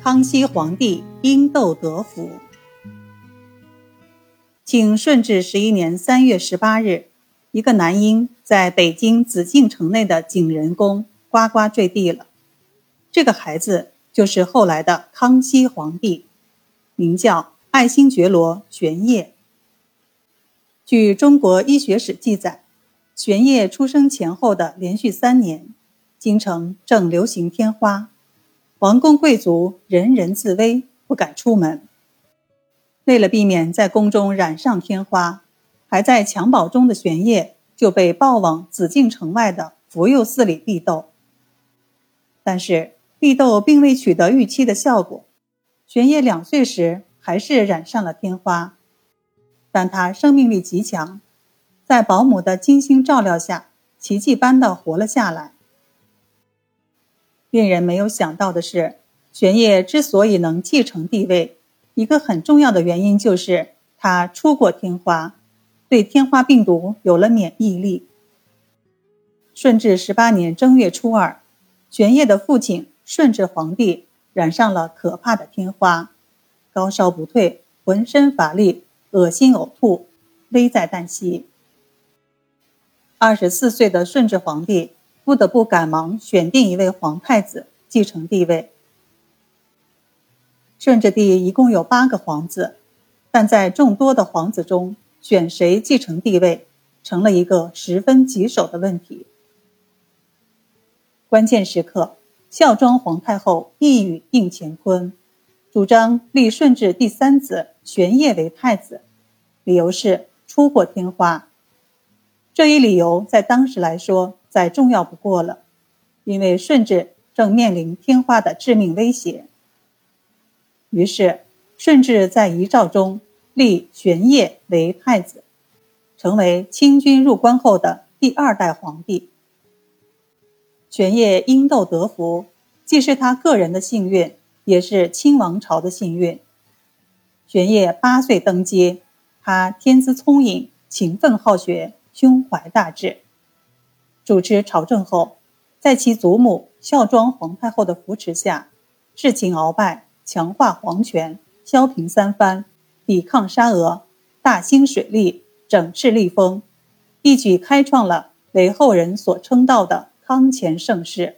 康熙皇帝因窦得福。清顺治十一年三月十八日，一个男婴在北京紫禁城内的景仁宫呱呱坠地了。这个孩子就是后来的康熙皇帝，名叫爱新觉罗玄烨。据中国医学史记载，玄烨出生前后的连续三年，京城正流行天花。王公贵族人人自危，不敢出门。为了避免在宫中染上天花，还在襁褓中的玄烨就被抱往紫禁城外的福佑寺里避痘。但是避痘并未取得预期的效果，玄烨两岁时还是染上了天花，但他生命力极强，在保姆的精心照料下，奇迹般的活了下来。令人没有想到的是，玄烨之所以能继承帝位，一个很重要的原因就是他出过天花，对天花病毒有了免疫力。顺治十八年正月初二，玄烨的父亲顺治皇帝染上了可怕的天花，高烧不退，浑身乏力，恶心呕吐，危在旦夕。二十四岁的顺治皇帝。不得不赶忙选定一位皇太子继承帝位。顺治帝一共有八个皇子，但在众多的皇子中，选谁继承帝位，成了一个十分棘手的问题。关键时刻，孝庄皇太后一语定乾坤，主张立顺治第三子玄烨为太子，理由是出过天花。这一理由在当时来说。再重要不过了，因为顺治正面临天花的致命威胁。于是，顺治在遗诏中立玄烨为太子，成为清军入关后的第二代皇帝。玄烨因窦得福，既是他个人的幸运，也是清王朝的幸运。玄烨八岁登基，他天资聪颖，勤奋好学，胸怀大志。主持朝政后，在其祖母孝庄皇太后的扶持下，弑秦鳌拜，强化皇权，削平三藩，抵抗沙俄，大兴水利，整治吏风，一举开创了为后人所称道的康乾盛世。